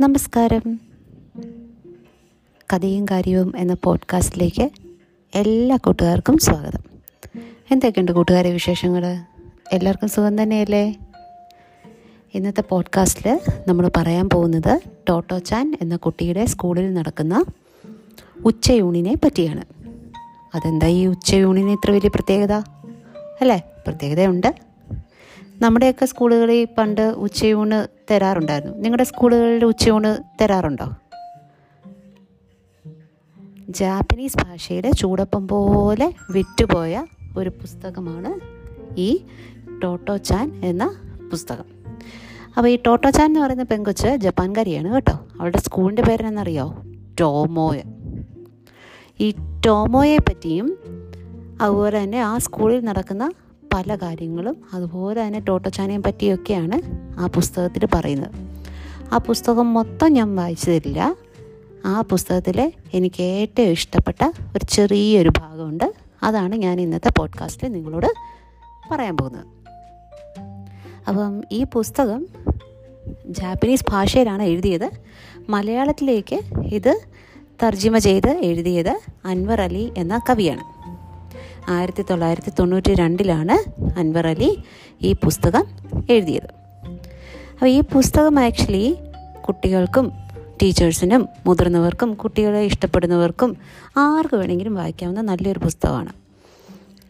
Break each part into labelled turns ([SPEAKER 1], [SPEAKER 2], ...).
[SPEAKER 1] നമസ്കാരം. കഥയും കാര്യവും എന്ന പോഡ്കാസ്റ്റിലേക്ക് എല്ലാ കൂട്ടുകാർക്കും സ്വാഗതം. എന്തൊക്കെയുണ്ട് കൂട്ടുകാരെ വിശേഷങ്ങൾ എല്ലാവർക്കും സുഖം തന്നെയല്ലേ? ഇന്നത്തെ പോഡ്കാസ്റ്റിൽ നമ്മൾ പറയാൻ പോകുന്നത് ടോട്ടോ ചാൻ എന്ന കുട്ടിയുടെ സ്കൂളിൽ നടക്കുന്ന ഉച്ചയൂണിനെ പറ്റിയാണ്. അതെന്താ ഈ ഉച്ചയൂണിന് ഇത്ര വലിയ പ്രത്യേകത? അല്ലേ? പ്രത്യേകതയുണ്ട്. നമ്മുടെയൊക്കെ സ്കൂളുകളിൽ പണ്ട് ഉച്ചയൂണ് തരാറുണ്ടായിരുന്നു. നിങ്ങളുടെ സ്കൂളുകളിൽ ഉച്ചയൂണ് തരാറുണ്ടോ? ജാപ്പനീസ് ഭാഷയുടെ ചൂടപ്പം പോലെ വിറ്റുപോയ ഒരു പുസ്തകമാണ് ഈ ടോട്ടോ ചാൻ എന്ന പുസ്തകം. അപ്പോൾ ഈ ടോട്ടോ ചാൻ എന്ന് പറയുന്ന പെങ്കൊച്ച് ജപ്പാൻകാരിയാണ് കേട്ടോ. അവളുടെ സ്കൂളിന്റെ പേരെന്നറിയോ? ടോമോയ. ഈ ടോമോയെ പറ്റിയും അതുപോലെ തന്നെ ആ സ്കൂളിൽ നടക്കുന്ന പല കാര്യങ്ങളും അതുപോലെ തന്നെ ടോട്ടോച്ചാനയെ പറ്റിയൊക്കെയാണ് ആ പുസ്തകത്തിൽ പറയുന്നത്. ആ പുസ്തകം മൊത്തം ഞാൻ വായിച്ചു തരില്ല ആ പുസ്തകത്തിലെ എനിക്ക് ഏറ്റവും ഇഷ്ടപ്പെട്ട ഒരു ചെറിയൊരു ഭാഗമുണ്ട്. അതാണ് ഞാൻ ഇന്നത്തെ പോഡ്കാസ്റ്റിൽ നിങ്ങളോട് പറയാൻ പോകുന്നത്. അപ്പം ഈ പുസ്തകം ജാപ്പനീസ് ഭാഷയിലാണ് എഴുതിയത്. മലയാളത്തിലേക്ക് ഇത് തർജിമ ചെയ്ത് എഴുതിയത് അൻവർ അലി എന്ന കവിയാണ്. ആയിരത്തി തൊള്ളായിരത്തി തൊണ്ണൂറ്റി രണ്ടിലാണ് അൻവർ അലി ഈ പുസ്തകം എഴുതിയത്. അപ്പോൾ ഈ പുസ്തകം ആക്ച്വലി കുട്ടികൾക്കും ടീച്ചേഴ്സിനും മുതിർന്നവർക്കും കുട്ടികളെ ഇഷ്ടപ്പെടുന്നവർക്കും ആർക്ക് വേണമെങ്കിലും വായിക്കാവുന്ന നല്ലൊരു പുസ്തകമാണ്.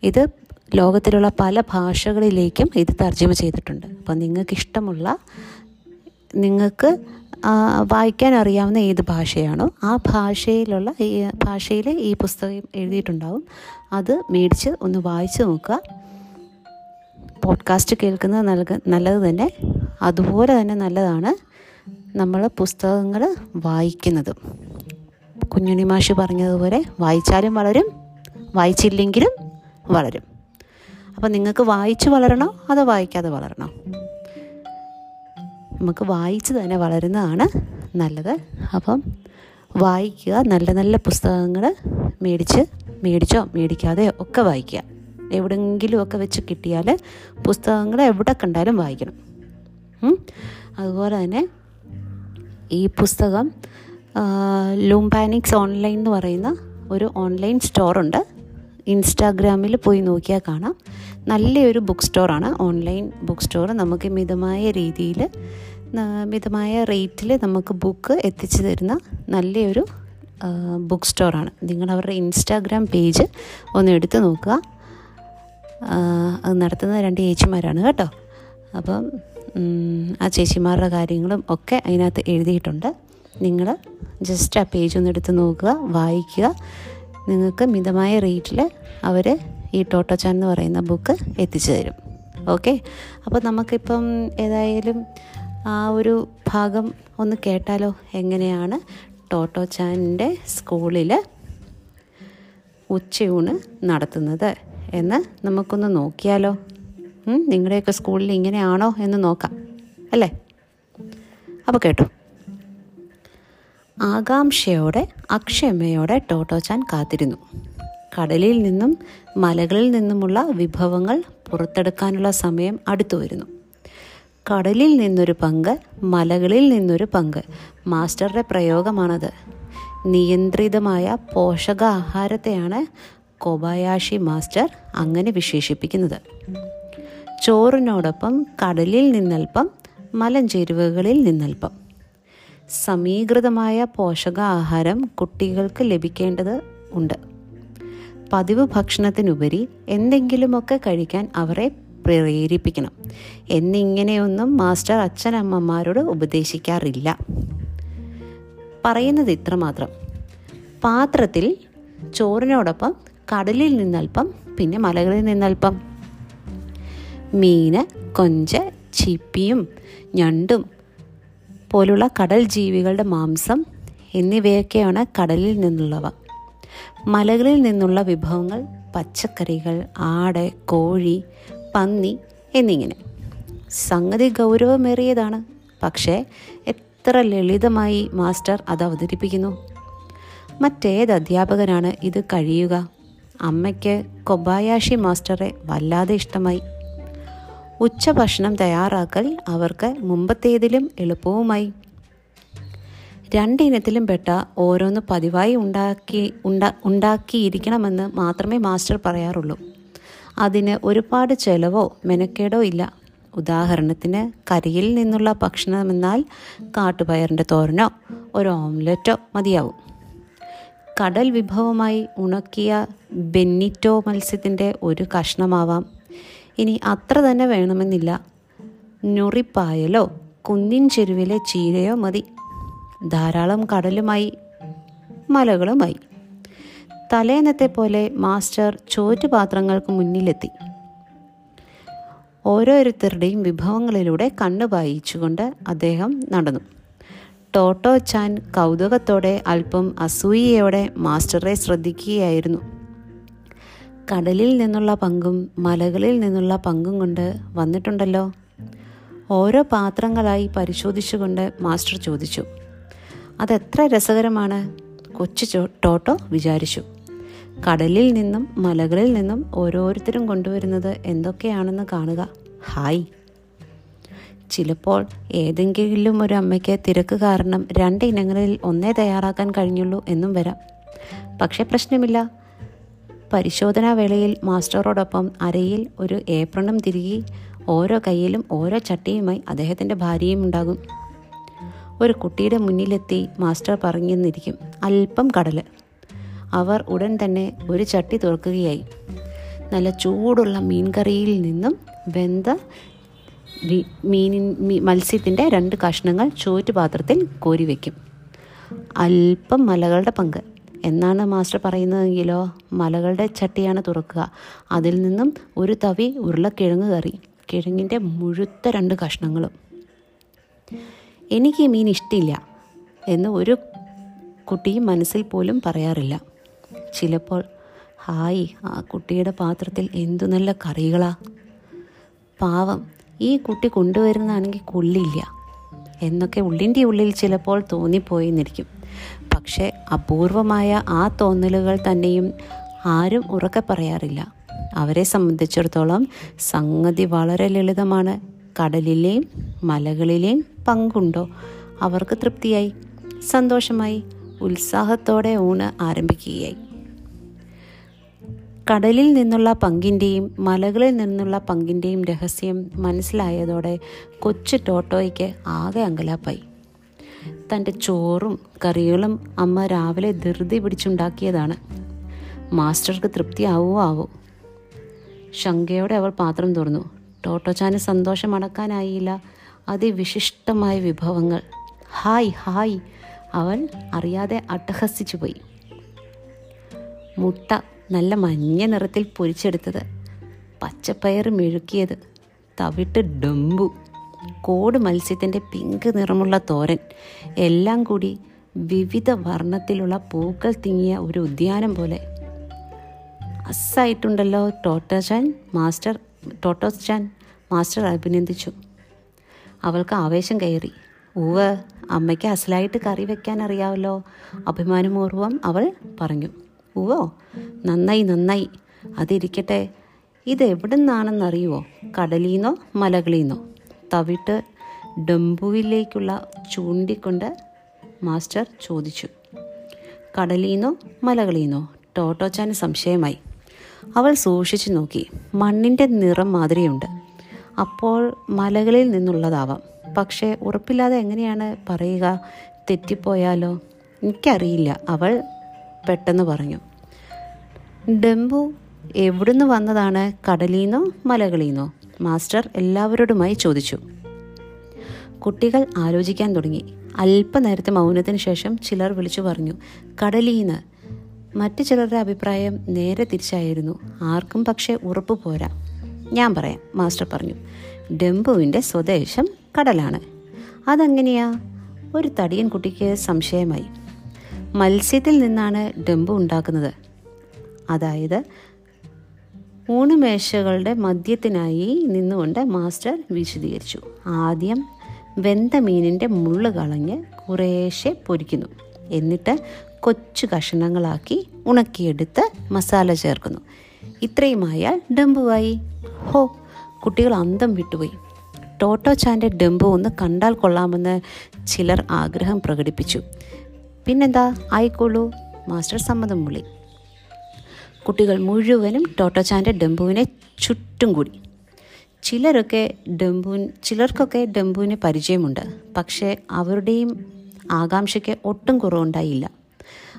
[SPEAKER 1] ഇത് ലോകത്തിലുള്ള പല ഭാഷകളിലേക്കും ഇത് തർജമ ചെയ്തിട്ടുണ്ട്. അപ്പോൾ നിങ്ങൾക്ക് ഇഷ്ടമുള്ള നിങ്ങൾക്ക് വായിക്കാൻ അറിയാവുന്ന ഏത് ഭാഷയാണോ ആ ഭാഷയിലുള്ള ഈ ഭാഷയിൽ ഈ പുസ്തകം എഴുതിയിട്ടുണ്ടാവും. അത് മേടിച്ച് ഒന്ന് വായിച്ച് നോക്കുക. പോഡ്കാസ്റ്റ് കേൾക്കുന്നത് നൽക നല്ലത് തന്നെ. അതുപോലെ തന്നെ നല്ലതാണ് നമ്മൾ പുസ്തകങ്ങൾ വായിക്കുന്നതും. കുഞ്ഞുണ്ണി മാഷ് പറഞ്ഞതുപോലെ വായിച്ചാലും വളരും വായിച്ചില്ലെങ്കിലും വളരും. അപ്പം നിങ്ങൾക്ക് വായിച്ച് വളരണോ അതോ വായിക്കാതെ വളരണോ? നമുക്ക് വായിച്ച് തന്നെ വളരുന്നതാണ് നല്ലത്. അപ്പം വായിക്കുക നല്ല നല്ല പുസ്തകങ്ങൾ മേടിച്ച് മേടിച്ചോ മേടിക്കാതെയോ ഒക്കെ വായിക്കുക. എവിടെയെങ്കിലും ഒക്കെ വെച്ച് കിട്ടിയാൽ പുസ്തകങ്ങൾ എവിടെ കണ്ടാലും വായിക്കണം. അതുപോലെ തന്നെ ഈ പുസ്തകം ലൂംപാനിക്സ് ഓൺലൈൻ എന്ന് പറയുന്ന ഒരു ഓൺലൈൻ സ്റ്റോറുണ്ട് ഇൻസ്റ്റാഗ്രാമിൽ പോയി നോക്കിയാൽ കാണാം. നല്ലൊരു ബുക്ക് സ്റ്റോറാണ് ഓൺലൈൻ ബുക്ക് സ്റ്റോർ നമുക്ക് മിതമായ രീതിയിൽ മിതമായ റേറ്റിൽ നമുക്ക് ബുക്ക് എത്തിച്ചു തരുന്ന നല്ലൊരു ബുക്ക് സ്റ്റോറാണ് നിങ്ങൾ അവരുടെ ഇൻസ്റ്റാഗ്രാം പേജ് ഒന്ന് എടുത്തു നോക്കുക. അത് നടത്തുന്ന രണ്ട് ചേച്ചിമാരാണ് കേട്ടോ. അപ്പം ആ ചേച്ചിമാരുടെ കാര്യങ്ങളും ഒക്കെ അതിനകത്ത് എഴുതിയിട്ടുണ്ട്. നിങ്ങൾ ജസ്റ്റ് ആ പേജ് ഒന്ന് എടുത്ത് നോക്കുക വായിക്കുക. നിങ്ങൾക്ക് മിതമായ റേറ്റിൽ അവർ ഈ ടോട്ടോച്ചാൻ എന്ന് പറയുന്ന ബുക്ക് എത്തിച്ചു തരും. ഓക്കെ അപ്പോൾ നമുക്കിപ്പം ഏതായാലും ആ ഒരു ഭാഗം ഒന്ന് കേട്ടാലോ? എങ്ങനെയാണ് ടോട്ടോച്ചാന്റെ സ്കൂളിൽ ഉച്ചയൂണ് നടത്തുന്നത് എന്ന് നമുക്കൊന്ന് നോക്കിയാലോ? നിങ്ങളുടെയൊക്കെ സ്കൂളിൽ ഇങ്ങനെയാണോ എന്ന് നോക്കാം. അല്ലേ? അപ്പോൾ കേട്ടോ. ആകാംക്ഷയോടെ അക്ഷമയോടെ ടോട്ടോച്ചാൻ കാത്തിരുന്നു. കടലിൽ നിന്നും മലകളിൽ നിന്നുമുള്ള വിഭവങ്ങൾ പുറത്തെടുക്കാനുള്ള സമയം അടുത്തു വരുന്നു. കടലിൽ നിന്നൊരു പങ്ക് മലകളിൽ നിന്നൊരു പങ്ക്. മാസ്റ്ററുടെ പ്രയോഗമാണത്. നിയന്ത്രിതമായ പോഷകാഹാരത്തെയാണ് കോബായാഷി മാസ്റ്റർ അങ്ങനെ വിശേഷിപ്പിക്കുന്നത്. ചോറിനോടൊപ്പം കടലിൽ നിന്നൽപ്പം മലഞ്ചെരുവുകളിൽ നിന്നൽപ്പം. സമീകൃതമായ പോഷകാഹാരം കുട്ടികൾക്ക് ലഭിക്കേണ്ടത് ഉണ്ട്. പതിവ് ഭക്ഷണത്തിനുപരി എന്തെങ്കിലുമൊക്കെ കഴിക്കാൻ അവരെ പ്രേരിപ്പിക്കണം. എന്നിങ്ങനെയൊന്നും മാസ്റ്റർ അച്ഛനമ്മമാരോട് ഉപദേശിക്കാറില്ല. പറയുന്നത് ഇത്രമാത്രം. പാത്രത്തിൽ ചോറിനോടൊപ്പം കടലിൽ നിന്നൽപ്പം പിന്നെ മലകളിൽ നിന്നൽപ്പം. മീന് കൊഞ്ച് ചിപ്പിയും ഞണ്ടും പോലുള്ള കടൽ ജീവികളുടെ മാംസം എന്നിവയൊക്കെയാണ് കടലിൽ നിന്നുള്ളവ. മലകളിൽ നിന്നുള്ള വിഭവങ്ങൾ പച്ചക്കറികൾ ആട് കോഴി പന്നി എന്നിങ്ങനെ. സംഗതി ഗൗരവമേറിയതാണ്. പക്ഷേ എത്ര ലളിതമായി മാസ്റ്റർ അത് അവതരിപ്പിക്കുന്നു. മറ്റേത് അധ്യാപകനാണ് ഇത് കഴിയുക. അമ്മയ്ക്ക് കൊബായാഷി മാസ്റ്ററെ വല്ലാതെ ഇഷ്ടമായി. ഉച്ചഭക്ഷണം തയ്യാറാക്കൽ അവർക്ക് മുമ്പത്തേതിലും എളുപ്പവുമായി. രണ്ടിനത്തിലും പെട്ട ഓരോന്ന് പതിവായി ഉണ്ടാക്കി ഉണ്ടാ ഉണ്ടാക്കിയിരിക്കണമെന്ന് മാത്രമേ മാസ്റ്റർ പറയാറുള്ളൂ. അതിന് ഒരുപാട് ചെലവോ മെനക്കേടോ ഇല്ല. ഉദാഹരണത്തിന് കരിയിൽ നിന്നുള്ള ഭക്ഷണമെന്നാൽ കാട്ടുപയറിന്റെ തോരനോ ഒരു ഓംലെറ്റോ മതിയാവും. കടൽ വിഭവമായി ഉണക്കിയ ബെന്നിറ്റോ മത്സ്യത്തിന്റെ ഒരു കഷ്ണമാവാം. ഇനി അത്ര തന്നെ വേണമെന്നില്ല. ഞൊറിപ്പായലോ കുന്നിൻ ചെരുവിലെ ചീരയോ മതി. ധാരാളം കടലുമായി മലകളുമായി. തലേന്നത്തെ പോലെ മാസ്റ്റർ ചോറ്റുപാത്രങ്ങൾക്ക് മുന്നിലെത്തി. ഓരോരുത്തരുടെയും വിഭവങ്ങളിലൂടെ കണ്ണു വായിച്ചുകൊണ്ട് അദ്ദേഹം നടന്നു. ടോട്ടോ ചാൻ കൗതുകത്തോടെ അല്പം അസൂയയോടെ മാസ്റ്ററെ ശ്രദ്ധിക്കുകയായിരുന്നു. കടലിൽ നിന്നുള്ള പങ്കും മലകളിൽ നിന്നുള്ള പങ്കും കൊണ്ട് വന്നിട്ടുണ്ടല്ലോ. ഓരോ പാത്രങ്ങളായി പരിശോധിച്ചുകൊണ്ട് മാസ്റ്റർ ചോദിച്ചു. അതെത്ര രസകരമാണ്. കൊച്ചു ടോട്ടോ വിചാരിച്ചു. കടലിൽ നിന്നും മലകളിൽ നിന്നും ഓരോരുത്തരും കൊണ്ടുവരുന്നത് എന്തൊക്കെയാണെന്ന് കാണുക. ഹായ്. ചിലപ്പോൾ ഏതെങ്കിലും ഒരു അമ്മയ്ക്ക് തിരക്ക് കാരണം രണ്ട് ഇനങ്ങളിൽ ഒന്നേ തയ്യാറാക്കാൻ കഴിഞ്ഞുള്ളൂ എന്നും വരാം. പക്ഷേ പ്രശ്നമില്ല. പരിശോധനാ വേളയിൽ മാസ്റ്ററോടൊപ്പം അരയിൽ ഒരു ഏപ്രണും തിരികെ ഓരോ കയ്യിലും ഓരോ ചട്ടിയുമായി അദ്ദേഹത്തിന്റെ ഭാര്യയും ഉണ്ടാകും. ഒരു കുട്ടിയുടെ മുന്നിലെത്തി മാസ്റ്റർ പറഞ്ഞെന്നിരിക്കും. അല്പം കടൽ അവർ ഉടൻ തന്നെ ഒരു ചട്ടി തുറക്കുകയായി. നല്ല ചൂടുള്ള മീൻകറിയിൽ നിന്നും വെന്ത മീനി മീനിൻ മത്സ്യത്തിന്റെ രണ്ട് കഷ്ണങ്ങൾ ചോറ്റുപാത്രത്തിൽ കോരി വയ്ക്കും അല്പം മലകളുടെ പങ്ക്. എന്നാണ് മാസ്റ്റർ പറയുന്നതെങ്കിലോ? മലകളുടെ ചട്ടിയാണ് തുറക്കുക. അതിൽ നിന്നും ഒരു തവി ഉരുളക്കിഴങ്ങ് കറി. കിഴങ്ങിന്റെ മുഴുത്ത രണ്ട് കഷ്ണങ്ങളും. എനിക്ക് മീൻ ഇഷ്ടമില്ല എന്ന് ഒരു കുട്ടിയും മനസ്സിൽ പോലും പറയാറില്ല. ചിലപ്പോൾ ഹായ് ആ കുട്ടിയുടെ പാത്രത്തിൽ എന്തു നല്ല കറികളാ. പാവം ഈ കുട്ടി കൊണ്ടുവരുന്നതാണെങ്കിൽ കൊള്ളില്ല. എന്നൊക്കെ ഉള്ളിന്റെ ഉള്ളിൽ ചിലപ്പോൾ തോന്നിപ്പോയെന്നിരിക്കും. പക്ഷേ അപൂർവമായ ആ തോന്നലുകൾ തന്നെയും ആരും ഉറക്കെ പറയാറില്ല. അവരെ സംബന്ധിച്ചിടത്തോളം സംഗതി വളരെ ലളിതമാണ്. കടലിലെയും മലകളിലെയും പങ്കുണ്ടോ? അവർക്ക് തൃപ്തിയായി. സന്തോഷമായി. ഉത്സാഹത്തോടെ ഊണ് ആരംഭിക്കുകയായി. കടലിൽ നിന്നുള്ള പങ്കിന്റെയും മലകളിൽ നിന്നുള്ള പങ്കിന്റെയും രഹസ്യം മനസ്സിലായതോടെ കൊച്ചു ടോട്ടോയ്ക്ക് ആകെ അങ്കലാപ്പായി. തന്റെ ചോറും കറികളും അമ്മ രാവിലെ ധൃതി പിടിച്ചുണ്ടാക്കിയതാണ്. മാസ്റ്റർക്ക് തൃപ്തിയാവോ ആവോ? ശങ്കയോടെ അവൾ പാത്രം തുറന്നു. ടോട്ടോച്ചാന് സന്തോഷം അടക്കാനായില്ല അതിവിശിഷ്ടമായ വിഭവങ്ങൾ. Hi hi. അവൾ അറിയാതെ അട്ടഹസിച്ചു പോയി. മുട്ട നല്ല മഞ്ഞ നിറത്തിൽ പൊരിച്ചെടുത്തത്. പച്ചപ്പയർ മെഴുക്കിയത്. തവിട്ട് ഡംബു. കോട് മത്സ്യത്തിന്റെ പിങ്ക് നിറമുള്ള തോരൻ. എല്ലാം കൂടി വിവിധ വർണത്തിലുള്ള പൂക്കൾ തിങ്ങിയ ഒരു ഉദ്യാനം പോലെ. അസ്സായിട്ടുണ്ടല്ലോ ടോട്ടോചാൻ മാസ്റ്റർ ടോട്ടോച്ചാൻ മാസ്റ്റർ അഭിനന്ദിച്ചു. അവൾക്ക് ആവേശം കയറി. ഊവ് അമ്മയ്ക്ക് അസലായിട്ട് കറി വെക്കാൻ അറിയാമല്ലോ അഭിമാനപൂർവം അവൾ പറഞ്ഞു. ഉവോ നന്നായി നന്നായി. അതിരിക്കട്ടെ. ഇത് എവിടെ നിന്നാണെന്നറിയുമോ കടലിന്നോ മലകളിന്നോ? തവിട്ട് ഡംബുവിലേക്കുള്ള ചൂണ്ടിക്കൊണ്ട് മാസ്റ്റർ ചോദിച്ചു. കടലിന്നോ മലകളിന്നോ? ടോട്ടോച്ചാന് സംശയമായി. അവൾ സൂക്ഷിച്ചു നോക്കി. മണ്ണിന്റെ നിറം മാതിരിയുണ്ട്. അപ്പോൾ മലകളിൽ നിന്നുള്ളതാവാം. പക്ഷേ ഉറപ്പില്ലാതെ എങ്ങനെയാണ് പറയുക? തെറ്റിപ്പോയാലോ? എനിക്കറിയില്ല. അവൾ പെട്ടെന്ന് പറഞ്ഞു. ഡെമ്പു എവിടുന്ന് വന്നതാണ്? കടലീന്നോ മലകളീന്നോ? മാസ്റ്റർ എല്ലാവരോടുമായി ചോദിച്ചു. കുട്ടികൾ ആലോചിക്കാൻ തുടങ്ങി. അല്പനേരത്തെ മൗനത്തിന് ശേഷം ചിലർ വിളിച്ചു പറഞ്ഞു. കടലീന്ന്. മറ്റു ചിലരുടെ അഭിപ്രായം നേരെ തിരിച്ചായിരുന്നു. ആർക്കും പക്ഷേ ഉറപ്പ് പോരാ. ഞാൻ പറയാം. മാസ്റ്റർ പറഞ്ഞു ഡെമ്പുവിന്റെ സ്വദേശം കടലാണ്. അതെങ്ങനെയാ? ഒരു തടിയൻ കുട്ടിക്ക് സംശയമായി. മത്സ്യത്തിൽ നിന്നാണ് ഡെമ്പു ഉണ്ടാക്കുന്നത്. അതായത് ഊണുമേശകളുടെ മദ്യത്തിനായി നിന്നുകൊണ്ട് മാസ്റ്റർ വിശദീകരിച്ചു. ആദ്യം വെന്ത മീനിന്റെ മുള്ള് കളഞ്ഞ് കുറേശ്ശെ പൊരിക്കുന്നു. എന്നിട്ട് കൊച്ചു കഷണങ്ങളാക്കി ഉണക്കിയെടുത്ത് മസാല ചേർക്കുന്നു. ഇത്രയുമായാൽ ഡംബുവായി. ഹോ കുട്ടികൾ അന്തം വിട്ടുപോയി. ടോട്ടോ ചാന്റെ ഡംബു ഒന്ന് കണ്ടാൽ കൊള്ളാമെന്ന് ചിലർ ആഗ്രഹം പ്രകടിപ്പിച്ചു. പിന്നെന്താ? ആയിക്കോളൂ. മാസ്റ്റർ സമ്മതം മൂളി. കുട്ടികൾ മുഴുവനും ടോട്ടോ ചാന്റെ ഡംബുവിനെ ചുറ്റും കൂടി. ചിലരൊക്കെ ഡെമ്പുവിൻ ചിലർക്കൊക്കെ ഡെമ്പുവിന് പരിചയമുണ്ട്. പക്ഷേ അവരുടെയും ആകാംക്ഷയ്ക്ക് ഒട്ടും കുറവുണ്ടായില്ല.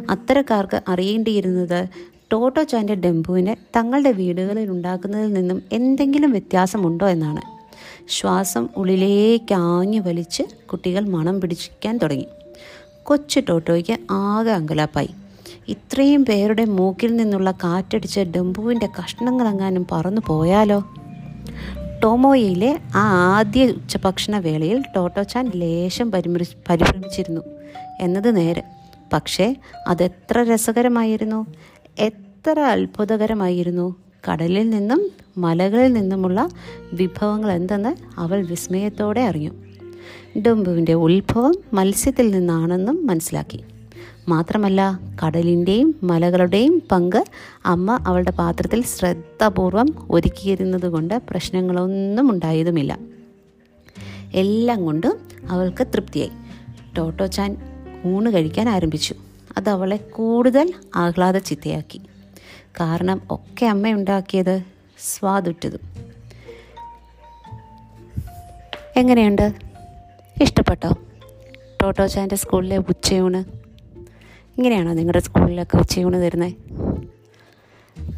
[SPEAKER 1] അത്തരക്കാർക്ക് അറിയേണ്ടിയിരുന്നത് ടോട്ടോ ചാന്റെ ഡെമ്പുവിനെ തങ്ങളുടെ വീടുകളിൽ ഉണ്ടാക്കുന്നതിൽ നിന്നും എന്തെങ്കിലും വ്യത്യാസമുണ്ടോ എന്നാണ്. ശ്വാസം ഉള്ളിലേക്ക് ആഞ്ഞു വലിച്ച് കുട്ടികൾ മണം പിടിക്കാൻ തുടങ്ങി. കൊച്ചു ടോട്ടോയ്ക്ക് ആകെ അങ്കലാപ്പായി. ഇത്രയും പേരുടെ മൂക്കിൽ നിന്നുള്ള കാറ്റടിച്ച് ഡെമ്പുവിന്റെ കഷ്ണങ്ങളെങ്ങാനും പറന്നു പോയാലോ? ടോമോയിലെ ആ ആദ്യ ഉച്ചഭക്ഷണ വേളയിൽ ടോട്ടോച്ചാൻ ലേശം പരിമൃ പരിഭ്രമിച്ചിരുന്നു. എന്നത് നേരെ. പക്ഷേ അതെത്ര രസകരമായിരുന്നു. എത്ര അത്ഭുതകരമായിരുന്നു. കടലിൽ നിന്നും മലകളിൽ നിന്നുമുള്ള വിഭവങ്ങൾ എന്തെന്ന് അവൾ വിസ്മയത്തോടെ അറിഞ്ഞു. ഡൊമ്പുവിന്റെ ഉത്ഭവം മത്സ്യത്തിൽ നിന്നാണെന്നും മനസ്സിലാക്കി. മാത്രമല്ല കടലിന്റെയും മലകളുടെയും പങ്ക് അമ്മ അവളുടെ പാത്രത്തിൽ ശ്രദ്ധാപൂർവം ഒരുക്കിയിരുന്നത് കൊണ്ട് പ്രശ്നങ്ങളൊന്നും ഉണ്ടായതുമില്ല. എല്ലാം കൊണ്ടും അവൾക്ക് തൃപ്തിയായി. ടോട്ടോ ചാൻ ഊണ് കഴിക്കാൻ ആരംഭിച്ചു. അത് അവളെ കൂടുതൽ ആഹ്ലാദ ചിത്തയാക്കി കാരണം ഒക്കെ അമ്മ ഉണ്ടാക്കിയത് സ്വാദുറ്റതും. എങ്ങനെയുണ്ട്? ഇഷ്ടപ്പെട്ടോ? ടോട്ടോ ചാന്റെ സ്കൂളിലെ ഉച്ചയൂണ്. ഇങ്ങനെയാണോ നിങ്ങളുടെ സ്കൂളിലൊക്കെ ഉച്ചയൂണ് തരുന്നത്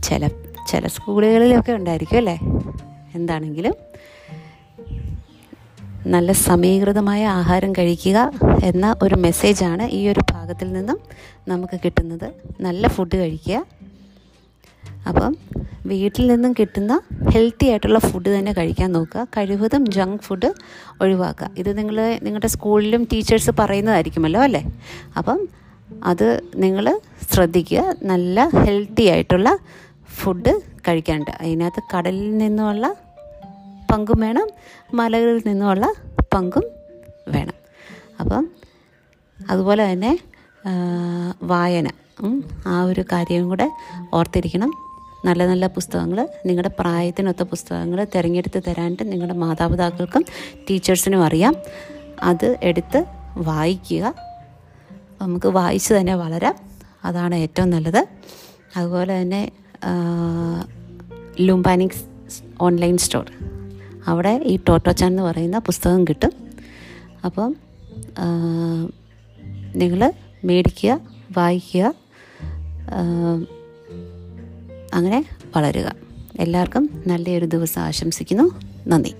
[SPEAKER 1] ചില ചില സ്കൂളുകളിലൊക്കെ ഉണ്ടായിരിക്കും അല്ലേ? എന്താണെങ്കിലും നല്ല സമീകൃതമായ ആഹാരം കഴിക്കുക എന്ന ഒരു മെസ്സേജാണ് ഈ ഒരു ഭാഗത്തിൽ നിന്നും നമുക്ക് കിട്ടുന്നത്. നല്ല ഫുഡ് കഴിക്കുക. അപ്പം വീട്ടിൽ നിന്നും കിട്ടുന്ന ഹെൽത്തി ആയിട്ടുള്ള ഫുഡ് തന്നെ കഴിക്കാൻ നോക്കുക. കഴിവതും ജങ്ക് ഫുഡ് ഒഴിവാക്കുക. ഇത് നിങ്ങൾ നിങ്ങളുടെ സ്കൂളിലും ടീച്ചേഴ്സ് പറയുന്നതായിരിക്കുമല്ലോ അല്ലേ? അപ്പം അത് നിങ്ങൾ ശ്രദ്ധിക്കുക. നല്ല ഹെൽത്തി ആയിട്ടുള്ള ഫുഡ് കഴിക്കാനുണ്ട് അതിനകത്ത് കടലിൽ നിന്നുമുള്ള പങ്കും വേണം. മലകളിൽ നിന്നുമുള്ള പങ്കും വേണം. അപ്പം അതുപോലെ തന്നെ വായന. ആ ഒരു കാര്യവും കൂടെ ഓർത്തിരിക്കണം. നല്ല നല്ല പുസ്തകങ്ങൾ നിങ്ങളുടെ പ്രായത്തിനൊത്ത പുസ്തകങ്ങൾ തിരഞ്ഞെടുത്ത് തരാനായിട്ട് നിങ്ങളുടെ മാതാപിതാക്കൾക്കും ടീച്ചേഴ്സിനും അറിയാം. അത് എടുത്ത് വായിക്കുക. നമുക്ക് വായിച്ച് തന്നെ വളരാം. അതാണ് ഏറ്റവും നല്ലത്. അതുപോലെ തന്നെ ലുംബാനിക്സ് ഓൺലൈൻ സ്റ്റോർ അവിടെ ഈ ടോട്ടോച്ചാൻ എന്ന് പറയുന്ന പുസ്തകം കിട്ടും. അപ്പം നിങ്ങൾ മേടിക്കുക വായിക്കുക അങ്ങനെ വളരുക. എല്ലാവർക്കും നല്ലൊരു ദിവസം ആശംസിക്കുന്നു. നന്ദി.